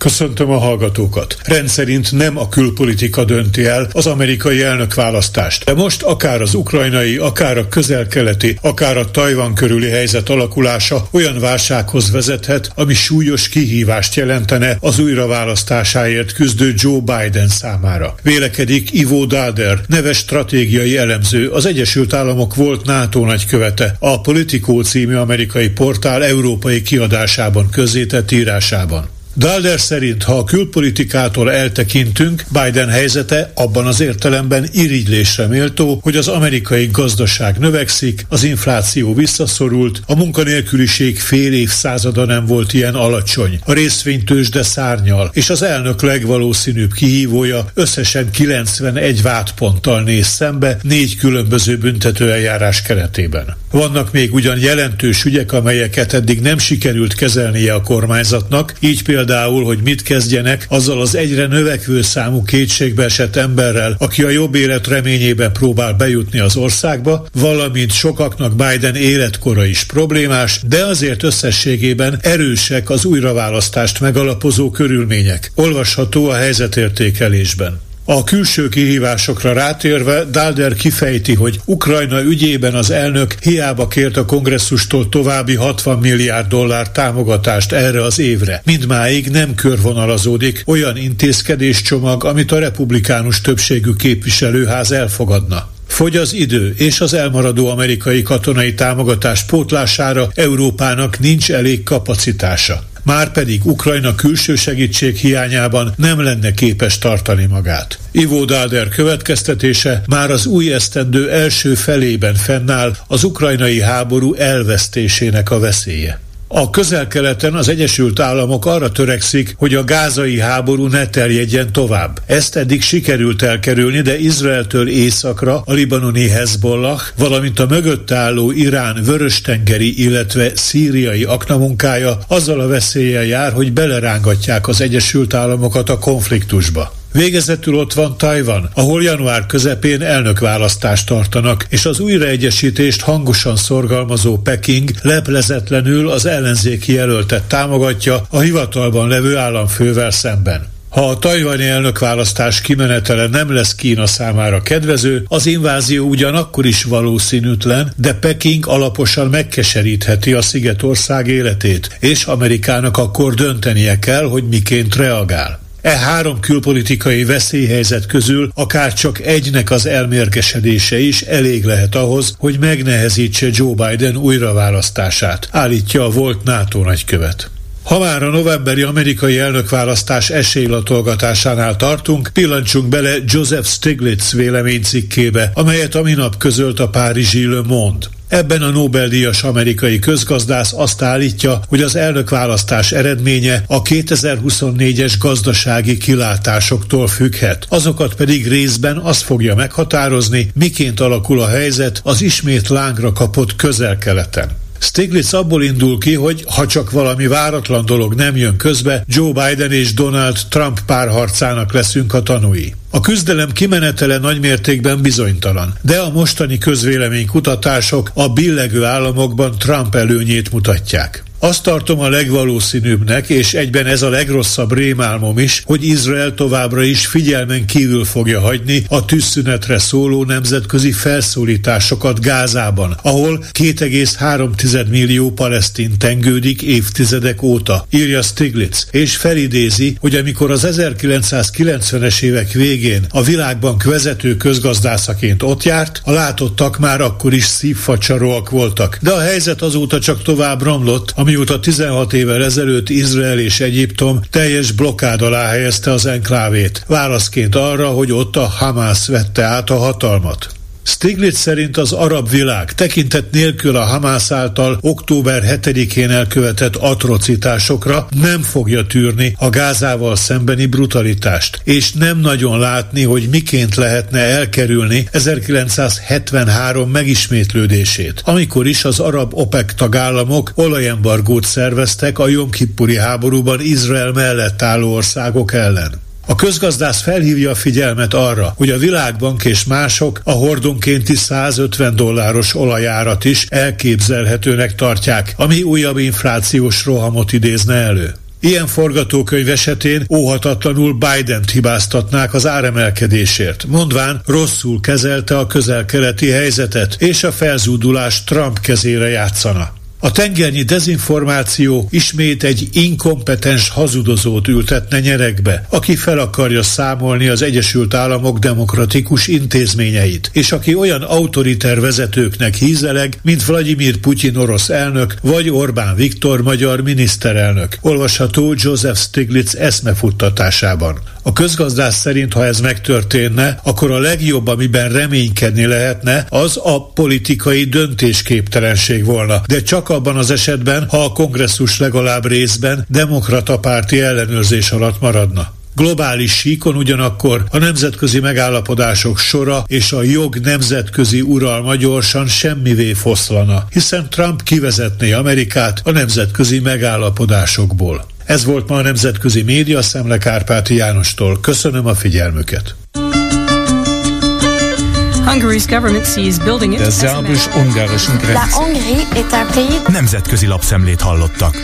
Köszöntöm a hallgatókat. Rendszerint nem a külpolitika dönti el az amerikai elnökválasztást, de most akár az ukrajnai, akár a közel-keleti, akár a Tajvan körüli helyzet alakulása olyan válsághoz vezethet, ami súlyos kihívást jelentene az újraválasztásáért küzdő Joe Biden számára. Vélekedik Ivo Dader, neves stratégiai elemző, az Egyesült Államok volt NATO nagykövete, a Politico című amerikai portál európai kiadásában közzétett írásában. Dalder szerint, ha a külpolitikától eltekintünk, Biden helyzete abban az értelemben irigylésre méltó, hogy az amerikai gazdaság növekszik, az infláció visszaszorult, a munkanélküliség fél évszázada nem volt ilyen alacsony, a részvénytősde szárnyal, és az elnök legvalószínűbb kihívója összesen 91 vádponttal néz szembe négy különböző büntetőeljárás keretében. Vannak még ugyan jelentős ügyek, amelyeket eddig nem sikerült kezelnie a kormányzatnak, így például például, hogy mit kezdjenek azzal az egyre növekvő számú kétségbeesett emberrel, aki a jobb élet reményében próbál bejutni az országba, valamint sokaknak Biden életkora is problémás, de azért összességében erősek az újraválasztást megalapozó körülmények. Olvasható a helyzetértékelésben. A külső kihívásokra rátérve Dalder kifejti, hogy Ukrajna ügyében az elnök hiába kért a kongresszustól további 60 milliárd dollár támogatást erre az évre. Mindmáig nem körvonalazódik olyan intézkedéscsomag, amit a republikánus többségű képviselőház elfogadna. Fogy az idő, és az elmaradó amerikai katonai támogatás pótlására Európának nincs elég kapacitása. Már pedig Ukrajna külső segítség hiányában nem lenne képes tartani magát. Ivo Dáder következtetése már az új esztendő első felében fennáll az ukrajnai háború elvesztésének a veszélye. A közel-keleten az Egyesült Államok arra törekszik, hogy a gázai háború ne terjedjen tovább. Ezt eddig sikerült elkerülni, de Izraeltől északra a libanoni Hezbollah, valamint a mögött álló Irán vöröstengeri, illetve szíriai aknamunkája azzal a veszéllyel jár, hogy belerángatják az Egyesült Államokat a konfliktusba. Végezetül ott van Tajvan, ahol január közepén elnökválasztást tartanak, és az újraegyesítést hangosan szorgalmazó Peking leplezetlenül az ellenzéki jelöltet támogatja a hivatalban levő államfővel szemben. Ha a tajvani elnökválasztás kimenetele nem lesz Kína számára kedvező, az invázió ugyanakkor is valószínűtlen, de Peking alaposan megkeserítheti a Szigetország életét, és Amerikának akkor döntenie kell, hogy miként reagál. E három külpolitikai veszélyhelyzet közül akár csak egynek az elmérgesedése is elég lehet ahhoz, hogy megnehezítse Joe Biden újraválasztását, állítja a volt NATO nagykövet. Ha már a novemberi amerikai elnökválasztás esélylatolgatásánál tartunk, pillancsunk bele Joseph Stiglitz véleménycikkébe, amelyet a minap közölt a Párizsi Le Monde. Ebben a Nobel-díjas amerikai közgazdász azt állítja, hogy az elnökválasztás eredménye a 2024-es gazdasági kilátásoktól függhet. Azokat pedig részben azt fogja meghatározni, miként alakul a helyzet az ismét lángra kapott közel-keleten. Stiglitz abból indul ki, hogy ha csak valami váratlan dolog nem jön közbe, Joe Biden és Donald Trump párharcának leszünk a tanúi. A küzdelem kimenetele nagymértékben bizonytalan, de a mostani közvéleménykutatások a billegő államokban Trump előnyét mutatják. Azt tartom a legvalószínűbbnek, és egyben ez a legrosszabb rémálmom is, hogy Izrael továbbra is figyelmen kívül fogja hagyni a tűzszünetre szóló nemzetközi felszólításokat Gázában, ahol 2,3 millió palesztin tengődik évtizedek óta, írja Stiglitz, és felidézi, hogy amikor az 1990-es évek végén a világbank vezető közgazdászaként ott járt, a látottak már akkor is szívfacsaróak voltak, de a helyzet azóta csak tovább romlott, ami amióta 16 évvel ezelőtt Izrael és Egyiptom teljes blokkád alá helyezte az enklávét, válaszként arra, hogy ott a Hamász vette át a hatalmat. Stiglitz szerint az arab világ tekintet nélkül a Hamász által október 7-én elkövetett atrocitásokra nem fogja tűrni a Gázával szembeni brutalitást, és nem nagyon látni, hogy miként lehetne elkerülni 1973 megismétlődését, amikor is az arab OPEC tagállamok olajembargót szerveztek a Jom Kippuri háborúban Izrael mellett álló országok ellen. A közgazdász felhívja a figyelmet arra, hogy a világbank és mások a hordonkénti 150 dolláros olajárat is elképzelhetőnek tartják, ami újabb inflációs rohamot idézne elő. Ilyen forgatókönyv esetén óhatatlanul Biden-t hibáztatnák az áremelkedésért, mondván rosszul kezelte a közel-keleti helyzetet, és a felzúdulás Trump kezére játszana. A tengernyi dezinformáció ismét egy inkompetens hazudozót ültetne nyerekbe, aki fel akarja számolni az Egyesült Államok demokratikus intézményeit, és aki olyan autoriter vezetőknek hízeleg, mint Vladimir Putyin orosz elnök, vagy Orbán Viktor magyar miniszterelnök, olvasható Joseph Stiglitz eszmefuttatásában. A közgazdász szerint, ha ez megtörténne, akkor a legjobb, amiben reménykedni lehetne, az a politikai döntésképtelenség volna, de csak abban az esetben, ha a kongresszus legalább részben demokrata párti ellenőrzés alatt maradna. Globális síkon ugyanakkor a nemzetközi megállapodások sora és a jog nemzetközi uralma gyorsan semmivé foszlana, hiszen Trump kivezetné Amerikát a nemzetközi megállapodásokból. Ez volt ma a Nemzetközi Média Szemle Kárpáti Jánostól. Köszönöm a figyelmüket! Der szerbus-ungarischen Grenze. Nemzetközi lapszemlét hallottak.